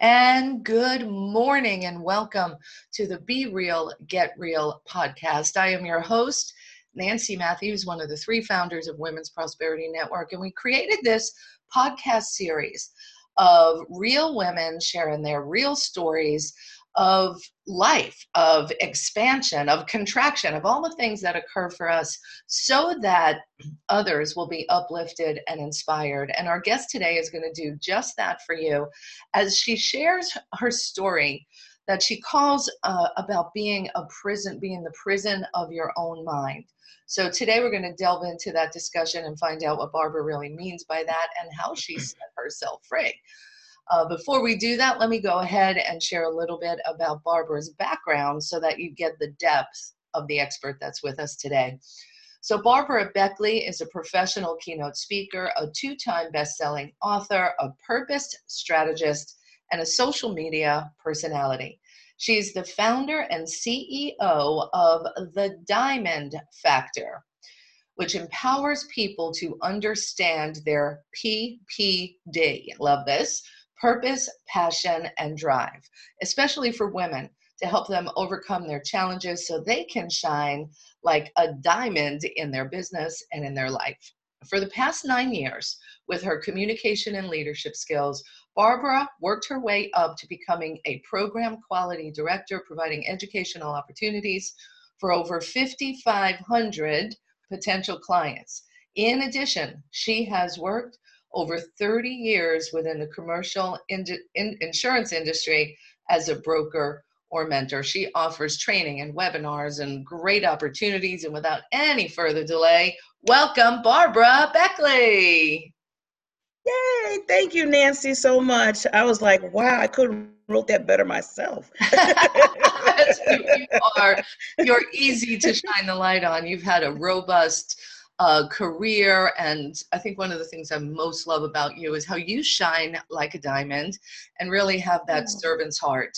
And good morning and welcome to the Be Real, Get Real podcast. I am your host, Nancy Matthews, one of the three founders of Women's Prosperity Network. And we created this podcast series of real women sharing their real stories of life, of expansion, of contraction, of all the things that occur for us so that others will be uplifted and inspired. And our guest today is going to do just that for you as she shares her story that she calls uh, about being a prison, being the prison of your own mind. So today we're going to delve into that discussion and find out what Barbara really means by that and how she set herself free. Uh, before we do that, let me go ahead and share a little bit about Barbara's background so that you get the depth of the expert that's with us today. So, Barbara Beckley is a professional keynote speaker, a two time best selling author, a purpose strategist, and a social media personality. She's the founder and CEO of The Diamond Factor, which empowers people to understand their PPD. Love this purpose, passion, and drive, especially for women to help them overcome their challenges so they can shine like a diamond in their business and in their life. For the past nine years, with her communication and leadership skills, Barbara worked her way up to becoming a program quality director, providing educational opportunities for over 5,500 potential clients. In addition, she has worked over 30 years within the commercial in, in, insurance industry as a broker or mentor. She offers training and webinars and great opportunities. And without any further delay, welcome Barbara Beckley. Yay! Thank you, Nancy, so much. I was like, wow, I could have wrote that better myself. you are. You're easy to shine the light on. You've had a robust uh, career. And I think one of the things I most love about you is how you shine like a diamond and really have that oh. servant's heart.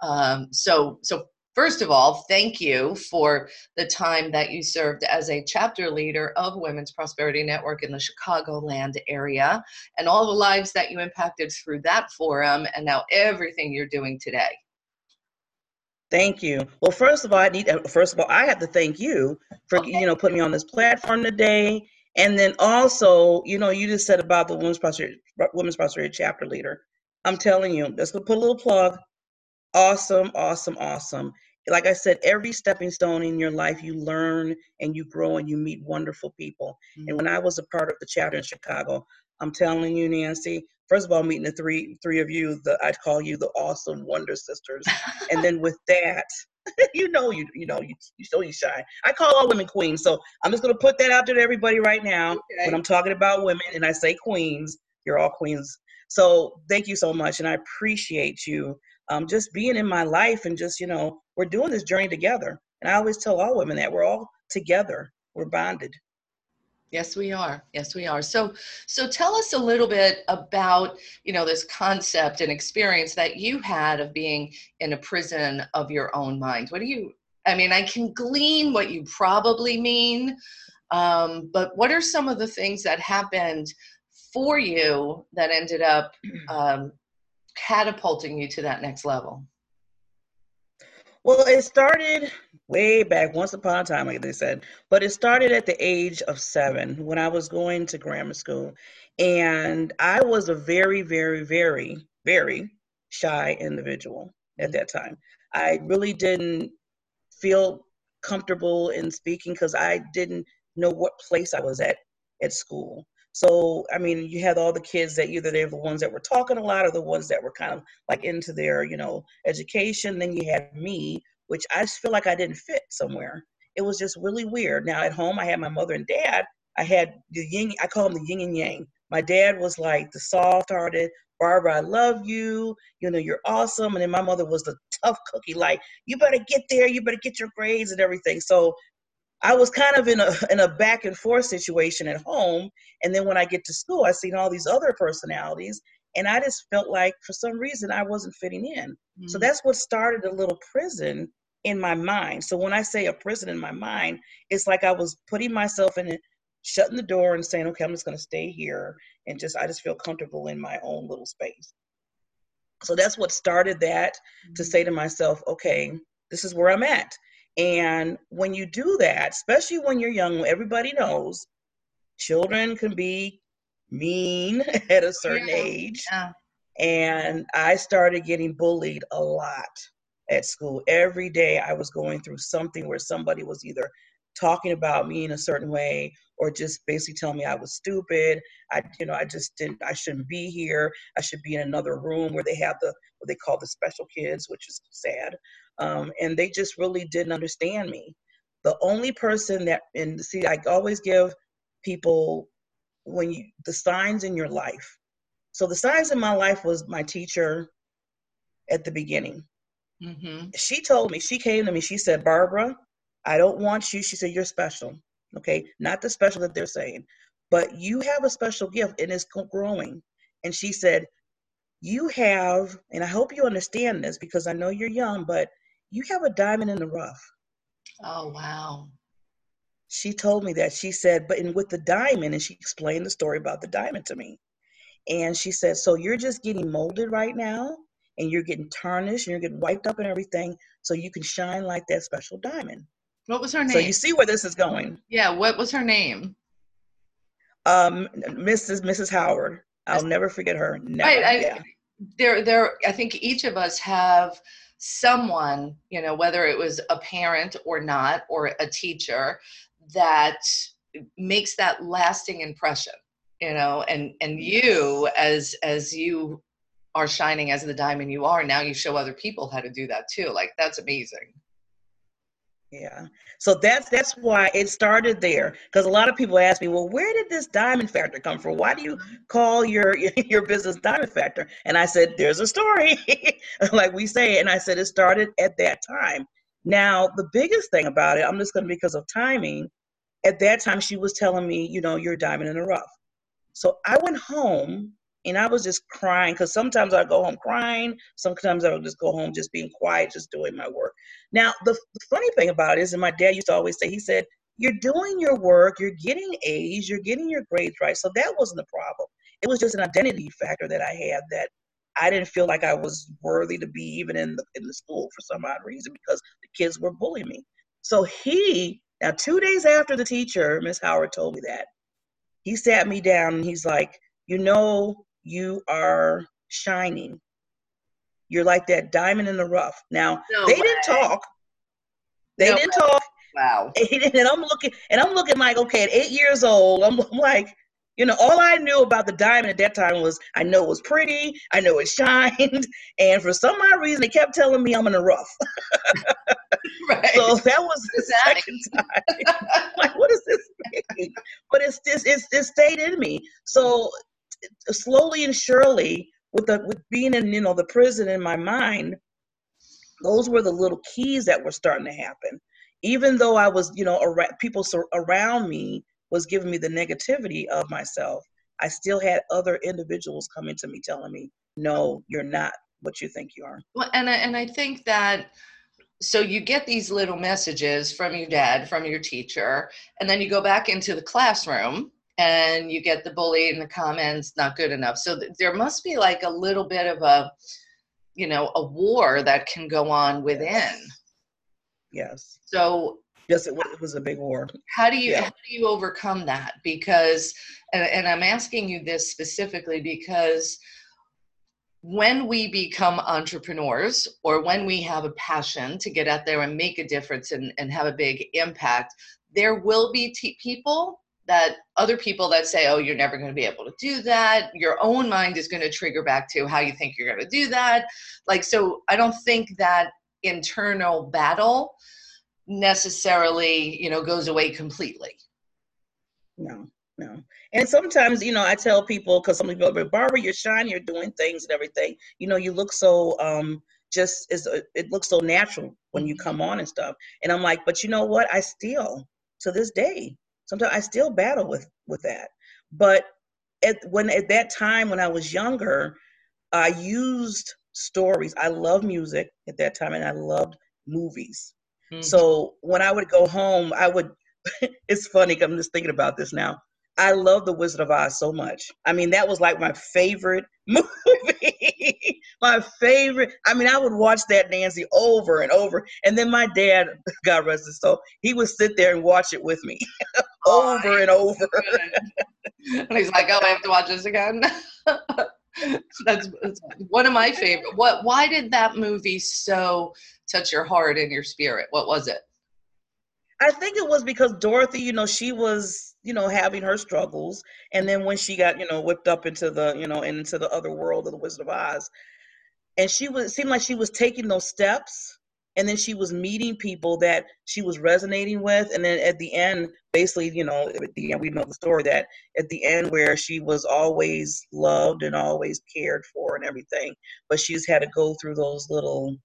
Um, so, so first of all, thank you for the time that you served as a chapter leader of Women's Prosperity Network in the Chicagoland area and all the lives that you impacted through that forum and now everything you're doing today. Thank you. Well, first of all, I need first of all, I have to thank you for okay. you know putting me on this platform today, and then also, you know, you just said about the women's prosperity women's prosperity chapter leader. I'm telling you, let's put a little plug. Awesome, awesome, awesome. Like I said, every stepping stone in your life, you learn and you grow and you meet wonderful people. Mm-hmm. And when I was a part of the chapter in Chicago, I'm telling you, Nancy, first of all, meeting the three three of you, the I call you the awesome wonder sisters, and then with that, you know you you know you you show you shine. I call all women queens, so I'm just gonna put that out there to everybody right now. Okay. When I'm talking about women and I say queens, you're all queens. So thank you so much, and I appreciate you um, just being in my life and just you know we're doing this journey together. And I always tell all women that we're all together, we're bonded. Yes, we are. Yes, we are. So, so tell us a little bit about you know this concept and experience that you had of being in a prison of your own mind. What do you? I mean, I can glean what you probably mean, um, but what are some of the things that happened for you that ended up um, catapulting you to that next level? Well, it started way back, once upon a time, like they said, but it started at the age of seven when I was going to grammar school. And I was a very, very, very, very shy individual at mm-hmm. that time. I really didn't feel comfortable in speaking because I didn't know what place I was at at school. So, I mean, you had all the kids that either they're the ones that were talking a lot or the ones that were kind of like into their, you know, education. Then you had me, which I just feel like I didn't fit somewhere. It was just really weird. Now at home, I had my mother and dad. I had the yin, I call them the yin and yang. My dad was like the soft hearted, Barbara, I love you. You know, you're awesome. And then my mother was the tough cookie, like, you better get there, you better get your grades and everything. So I was kind of in a in a back and forth situation at home. And then when I get to school, I seen all these other personalities. And I just felt like for some reason I wasn't fitting in. Mm-hmm. So that's what started a little prison in my mind. So when I say a prison in my mind, it's like I was putting myself in it, shutting the door and saying, okay, I'm just going to stay here and just, I just feel comfortable in my own little space. So that's what started that to say to myself, okay, this is where I'm at. And when you do that, especially when you're young, everybody knows children can be mean at a certain Yeah. age. Yeah. And I started getting bullied a lot at school. Every day I was going through something where somebody was either talking about me in a certain way or just basically telling me I was stupid. I, you know, I just didn't, I shouldn't be here. I should be in another room where they have the, what they call the special kids, which is sad. Um, and they just really didn't understand me. The only person that, and see, I always give people when you, the signs in your life. So the signs in my life was my teacher at the beginning Mm-hmm. she told me, she came to me, she said, Barbara, I don't want you. She said, You're special. Okay. Not the special that they're saying, but you have a special gift and it's growing. And she said, You have, and I hope you understand this because I know you're young, but you have a diamond in the rough. Oh wow. She told me that. She said, But in with the diamond, and she explained the story about the diamond to me. And she said, So you're just getting molded right now and you're getting tarnished and you're getting wiped up and everything so you can shine like that special diamond. What was her name? So you see where this is going. yeah. What was her name? Um, Mrs. Mrs. Howard. I'll never forget her. Never. Right, I- yeah. there there i think each of us have someone you know whether it was a parent or not or a teacher that makes that lasting impression you know and and you as as you are shining as the diamond you are now you show other people how to do that too. Like that's amazing Yeah. So that's that's why it started there. Because a lot of people ask me, well, where did this diamond factor come from? Why do you call your your business diamond factor? And I said, there's a story, like we say. And I said it started at that time. Now the biggest thing about it, I'm just going to because of timing. At that time, she was telling me, you know, you're a diamond in the rough. So I went home and I was just crying because sometimes I go home crying. Sometimes I would just go home just being quiet, just doing my work. Now, the, the funny thing about it is, and my dad used to always say, he said, You're doing your work, you're getting A's, you're getting your grades right. So that wasn't the problem. It was just an identity factor that I had that I didn't feel like I was worthy to be even in the, in the school for some odd reason because the kids were bullying me. So he, now, two days after the teacher, Miss Howard, told me that, he sat me down and he's like, You know, you are shining. You're like that diamond in the rough. Now, No they way. didn't talk. They No didn't talk. wow And I'm looking, and I'm looking like, okay, at eight years old, I'm, I'm like, you know, all I knew about the diamond at that time was I know it was pretty, I know it shined, and for some odd reason, they kept telling me I'm in the rough. right So that was the that second time. like, what does this mean? But it's just it's it stayed in me. So slowly and surely, with the with being in you know the prison in my mind, those were the little keys that were starting to happen. Even though I was you know people around me was giving me the negativity of myself, I still had other individuals coming to me telling me, "No, you're not what you think you are." Well, and I, and I think that so you get these little messages from your dad, from your teacher, and then you go back into the classroom and you get the bully in the comments not good enough. So th- there must be like a little bit of a you know a war that can go on within. Yes, So yes, it was, it was a big war. how do you Yeah. how do you overcome that because and, and i'm asking you this specifically because when we become entrepreneurs or when we have a passion to get out there and make a difference and, and have a big impact there will be t- people that other people that say oh you're never going to be able to do that your own mind is going to trigger back to how you think you're going to do that like so i don't think that internal battle necessarily you know goes away completely No, no. And sometimes, you know, I tell people because some people are Barbara, you're shining, you're doing things and everything. You know, you look so um just is it looks so natural when you come on and stuff. And I'm like, but you know what? I still to this day, sometimes I still battle with with that. But at when at that time when I was younger, I used stories. I love music at that time and I loved movies. Mhm. So when I would go home, I would. it's funny I'm just thinking about this now. I love The Wizard of Oz so much. I mean, that was like my favorite movie. my favorite. I mean, I would watch that Nancy over and over. And then my dad, God rest his soul, he would sit there and watch it with me over oh, and over. and he's like, "Oh, I have to watch this again." that's, that's one of my favorite. What? Why did that movie so touch your heart and your spirit? What was it? I think it was because Dorothy, you know, she was, you know, having her struggles, and then when she got, you know, whipped up into the, you know, into the other world of the Wizard of Oz, and she was, it seemed like she was taking those steps, and then she was meeting people that she was resonating with, and then at the end, basically, you know, at the end, we know the story that at the end where she was always loved and always cared for and everything, but she's had to go through those little,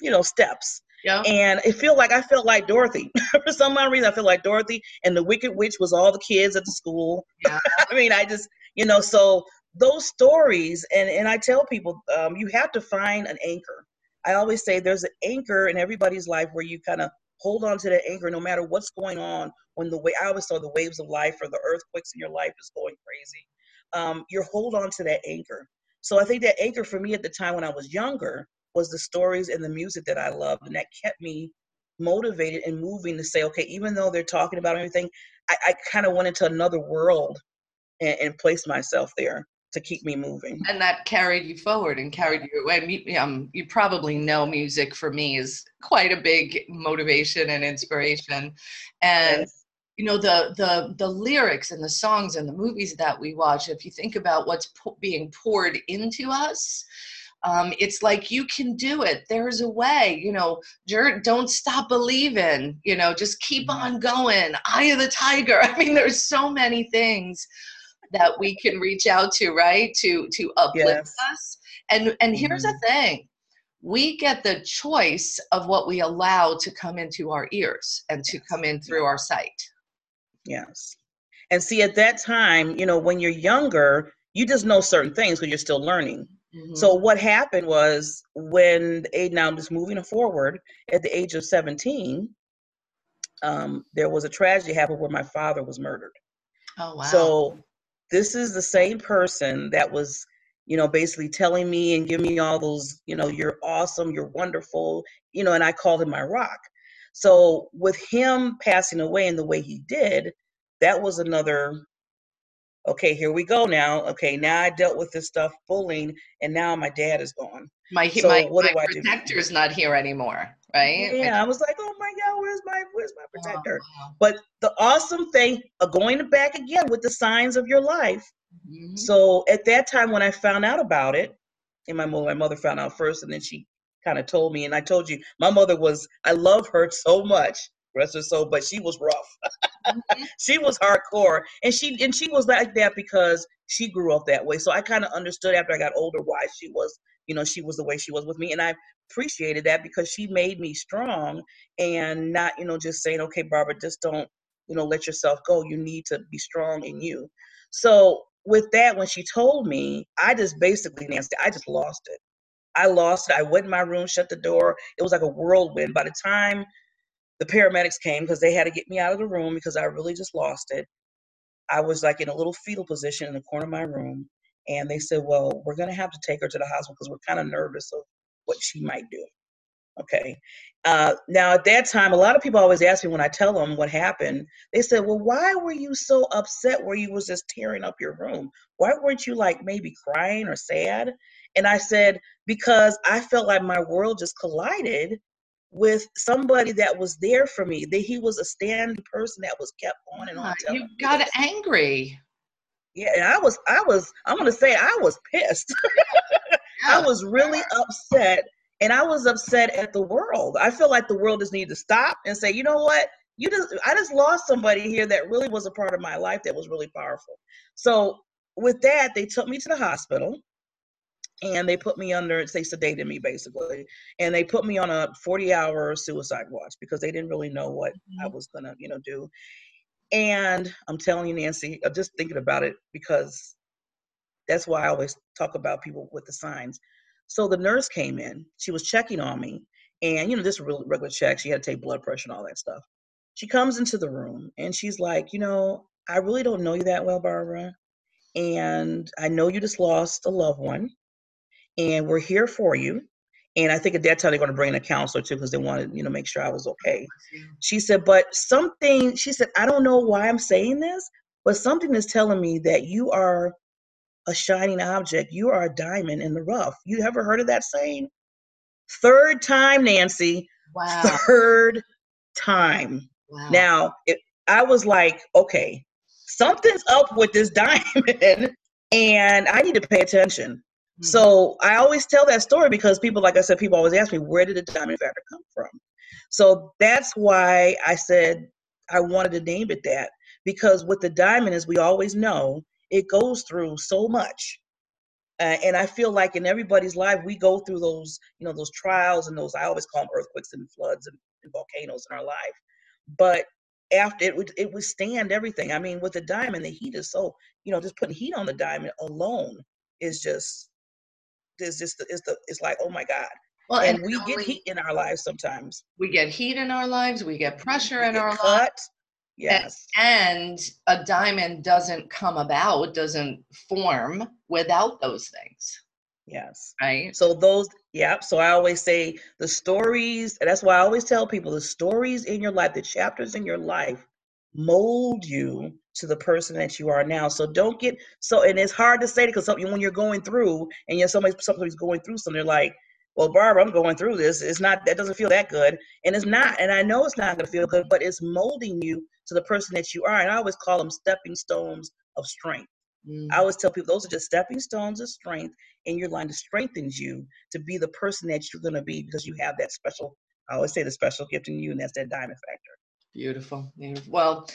you know, steps yeah. And it felt like I felt like Dorothy. For some odd reason, I feel like Dorothy and the Wicked Witch was all the kids at the school. Yeah. I mean, I just, you know, so those stories, and, and I tell people, um, you have to find an anchor. I always say there's an anchor in everybody's life where you kind of hold on to that anchor no matter what's going on. When the way I always saw the waves of life or the earthquakes in your life is going crazy, um, you hold on to that anchor. So I think that anchor for me at the time when I was younger was the stories and the music that I loved, and that kept me motivated and moving to say, okay, even though they're talking about everything, I, I kind of went into another world and, and, placed myself there to keep me moving. And that carried you forward and carried you away. Um, you probably know music for me is quite a big motivation and inspiration, and. Yes. You know the the the lyrics and the songs and the movies that we watch. If you think about what's po- being poured into us, um, it's like you can do it there's a way you know don't stop believing you know just keep mm-hmm. on going eye of the tiger i mean there's so many things that we can reach out to right to to uplift yes. us and and here's mm-hmm. the thing we get the choice of what we allow to come into our ears and to come in through our sight yes and see at that time you know when you're younger you just know certain things because you're still learning Mm-hmm. So what happened was when age now just moving forward at the age of 17, um, there was a tragedy happened where my father was murdered. Oh wow. So this is the same person that was, you know, basically telling me and giving me all those, you know, you're awesome, you're wonderful, you know, and I called him my rock. So with him passing away in the way he did, that was another okay, here we go now. Okay, now I dealt with this stuff bullying, and now my dad is gone. My so my, my do protector's not here anymore, right? Yeah, I was like, oh my god, where's my where's my protector? Oh. But the awesome thing of going back again with the signs of your life. Mm-hmm. So at that time when I found out about it, and my mother, my mother found out first, and then she kind of told me, and I told you, my mother was, I love her so much rest her soul, but she was rough. mm-hmm. She was hardcore, and she and she was like that because she grew up that way. So I kind of understood after I got older why she was, you know, she was the way she was with me, and I appreciated that because she made me strong and not, you know, just saying, okay, Barbara, just don't, you know, let yourself go. You need to be strong in you. So with that, when she told me, I just basically, Nancy, I just lost it. I lost it. I went in my room, shut the door. It was like a whirlwind. By the time the paramedics came because they had to get me out of the room because I really just lost it. I was like in a little fetal position in the corner of my room. And they said, Well, we're going to have to take her to the hospital because we're kind of nervous of what she might do. Okay. Uh, now, at that time, a lot of people always ask me when I tell them what happened, they said, Well, why were you so upset where you was just tearing up your room? Why weren't you like maybe crying or sad? And I said, Because I felt like my world just collided with somebody that was there for me. That he was a stand person that was kept on and on. You got angry. Yeah, and I was, I was, I'm gonna say I was pissed. I was really upset, and I was upset at the world. I feel like the world just needed to stop and say, you know what? You just, I just lost somebody here that really was a part of my life that was really powerful. So with that, they took me to the hospital and they put me under they sedated me basically and they put me on a 40 hour suicide watch because they didn't really know what mm-hmm. i was gonna you know do and i'm telling you nancy i'm just thinking about it because that's why i always talk about people with the signs so the nurse came in she was checking on me and you know just a regular check she had to take blood pressure and all that stuff she comes into the room and she's like you know i really don't know you that well barbara and i know you just lost a loved one and we're here for you. And I think at that time they're going to bring in a counselor too because they wanted, you know, make sure I was okay. She said, but something, she said, I don't know why I'm saying this, but something is telling me that you are a shining object. You are a diamond in the rough. You ever heard of that saying? Third time, Nancy. Wow. Third time. Wow. Now, it, I was like, okay, something's up with this diamond and I need to pay attention. Mm-hmm. So I always tell that story because people, like I said, people always ask me, where did the diamond factor come from? So that's why I said I wanted to name it that because with the diamond, as we always know, it goes through so much. Uh, and I feel like in everybody's life, we go through those, you know, those trials and those, I always call them earthquakes and floods and, and volcanoes in our life. But after it would, it withstand everything. I mean, with the diamond, the heat is so, you know, just putting heat on the diamond alone is just is just is the it's like oh my god. Well and, and we get heat in our lives sometimes. We get heat in our lives we get pressure we in get our cut. lives yes. and, and a diamond doesn't come about doesn't form without those things. Yes. Right? So those yeah so i always say the stories that's why i always tell people the stories in your life the chapters in your life mold you to the person that you are now. So don't get so, and it's hard to say because something when you're going through and you're somebody somebody's going through something, they're like, "Well, Barbara, I'm going through this. It's not that doesn't feel that good, and it's not. And I know it's not going to feel good, but it's molding you to the person that you are. And I always call them stepping stones of strength. Mm. I always tell people those are just stepping stones of strength in your line that strengthens you to be the person that you're going to be because you have that special. I always say the special gift in you, and that's that diamond factor. Beautiful. Beautiful. Well,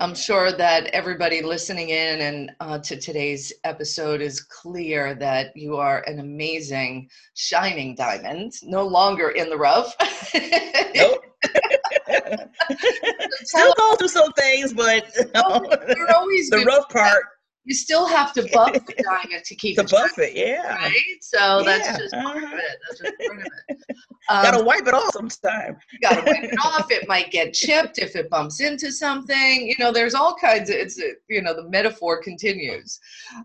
I'm sure that everybody listening in and uh, to today's episode is clear that you are an amazing shining diamond, no longer in the rough. nope. Still go through some things, but you're always the rough part you still have to buff the diamond to keep to it buff it, yeah. Right? So yeah. that's just part uh-huh. of it. That's just part of it. Um, gotta wipe it off sometime. gotta wipe it off. It might get chipped if it bumps into something. You know, there's all kinds of it's you know, the metaphor continues.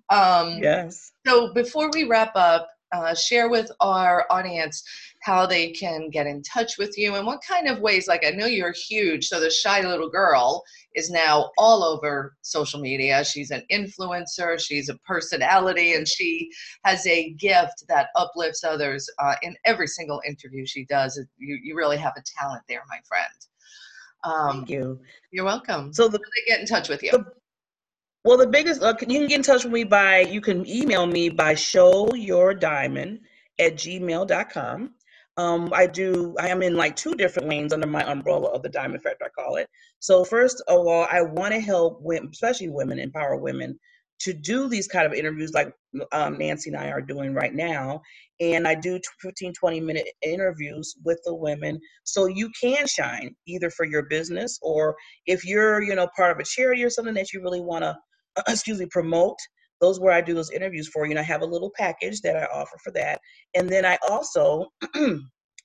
Um yes. So before we wrap up, uh, share with our audience how they can get in touch with you and what kind of ways like i know you're huge so the shy little girl is now all over social media she's an influencer she's a personality and she has a gift that uplifts others uh, in every single interview she does you, you really have a talent there my friend um, Thank you. You're welcome. So the, they get in touch with you. The, well, the biggest, uh, you can get in touch with me by, you can email me by showyourdiamond at gmail.com. Um, I do, I am in like two different lanes under my umbrella of the Diamond Factor, I call it. So, first of all, I want to help women, especially women, empower women to do these kind of interviews like um, Nancy and I are doing right now. And I do 15, 20 minute interviews with the women so you can shine either for your business or if you're, you know, part of a charity or something that you really want to excuse me, promote. Those where I do those interviews for you, and I have a little package that I offer for that. And then I also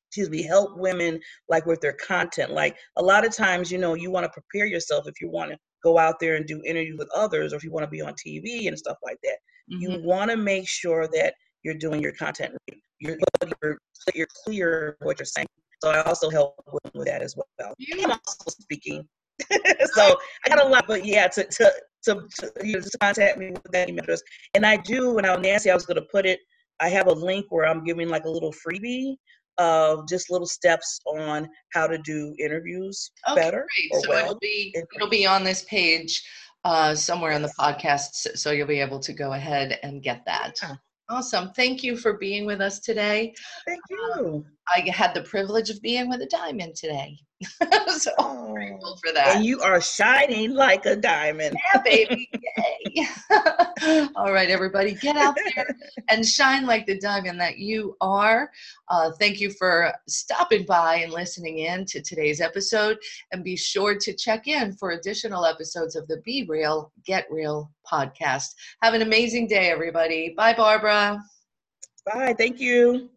excuse me, help women like with their content. Like a lot of times, you know, you want to prepare yourself if you want to go out there and do interviews with others, or if you want to be on TV and stuff like that. Mm-hmm. You want to make sure that you're doing your content, you're you're, you're clear what you're saying. So I also help with that as well. I'm also speaking, so I got a lot, but yeah, to to to, to you know, just contact me with that email address. And I do, and I Nancy, I was going to put it. I have a link where I'm giving like a little freebie of just little steps on how to do interviews okay, better. Great. so well. it'll be it'll be on this page uh, somewhere in the podcast, so you'll be able to go ahead and get that. Yeah. Awesome. Thank you for being with us today. Thank you. Um, I had the privilege of being with a diamond today. so oh, grateful for that. And you are shining like a diamond. Yeah, baby. Yay. All right, everybody, get out there and shine like the diamond that you are. Uh, thank you for stopping by and listening in to today's episode. And be sure to check in for additional episodes of the Be Real, Get Real podcast. Have an amazing day, everybody. Bye, Barbara. Bye. Thank you.